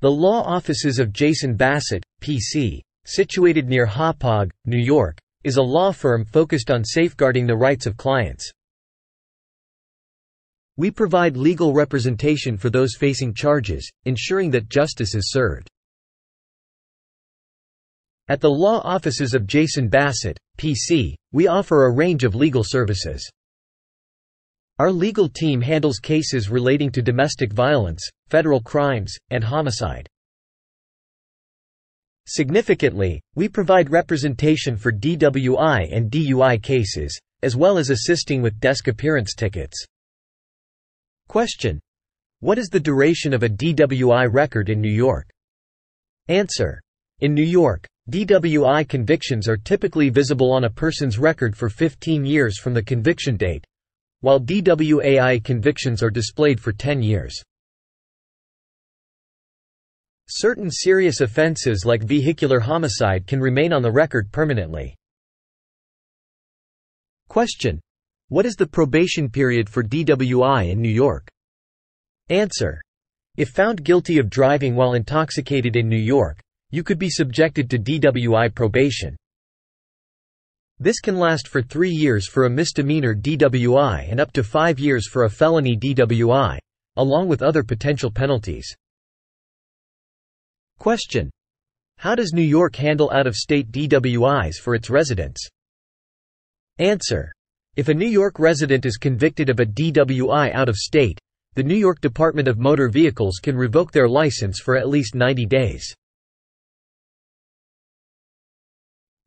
The law offices of Jason Bassett, P.C., situated near Hauppauge, New York, is a law firm focused on safeguarding the rights of clients. We provide legal representation for those facing charges, ensuring that justice is served. At the law offices of Jason Bassett, P.C., we offer a range of legal services. Our legal team handles cases relating to domestic violence, federal crimes, and homicide. Significantly, we provide representation for DWI and DUI cases, as well as assisting with desk appearance tickets. Question. What is the duration of a DWI record in New York? Answer. In New York, DWI convictions are typically visible on a person's record for 15 years from the conviction date, while DWAI convictions are displayed for 10 years. Certain serious offenses like vehicular homicide can remain on the record permanently. Question. What is the probation period for DWI in New York? Answer. If found guilty of driving while intoxicated in New York, you could be subjected to DWI probation. This can last for three years for a misdemeanor DWI and up to five years for a felony DWI, along with other potential penalties. Question. How does New York handle out-of-state DWIs for its residents? Answer. If a New York resident is convicted of a DWI out of state, the New York Department of Motor Vehicles can revoke their license for at least 90 days.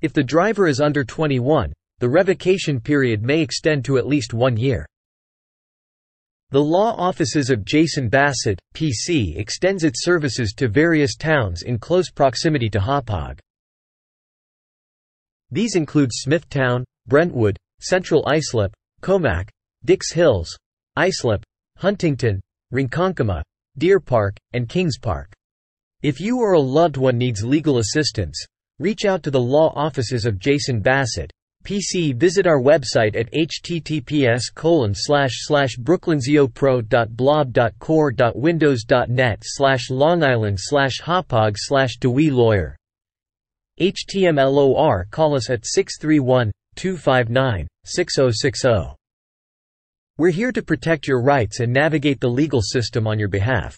If the driver is under 21, the revocation period may extend to at least one year. The law offices of Jason Bassett, P.C. extends its services to various towns in close proximity to Hauppauge. These include Smithtown, Brentwood, Central Islip, Commack, Dix Hills, Islip, Huntington, Ronkonkoma, Deer Park, and Kings Park. If you or a loved one needs legal assistance, Reach out to the law offices of Jason Bassett. PC Visit our website at https colon slash slash brooklynseopro.blob.core.windows.net slash Hauppauge slash Dewey Lawyer. HTMLOR call us at 631-259-6060. We're here to protect your rights and navigate the legal system on your behalf.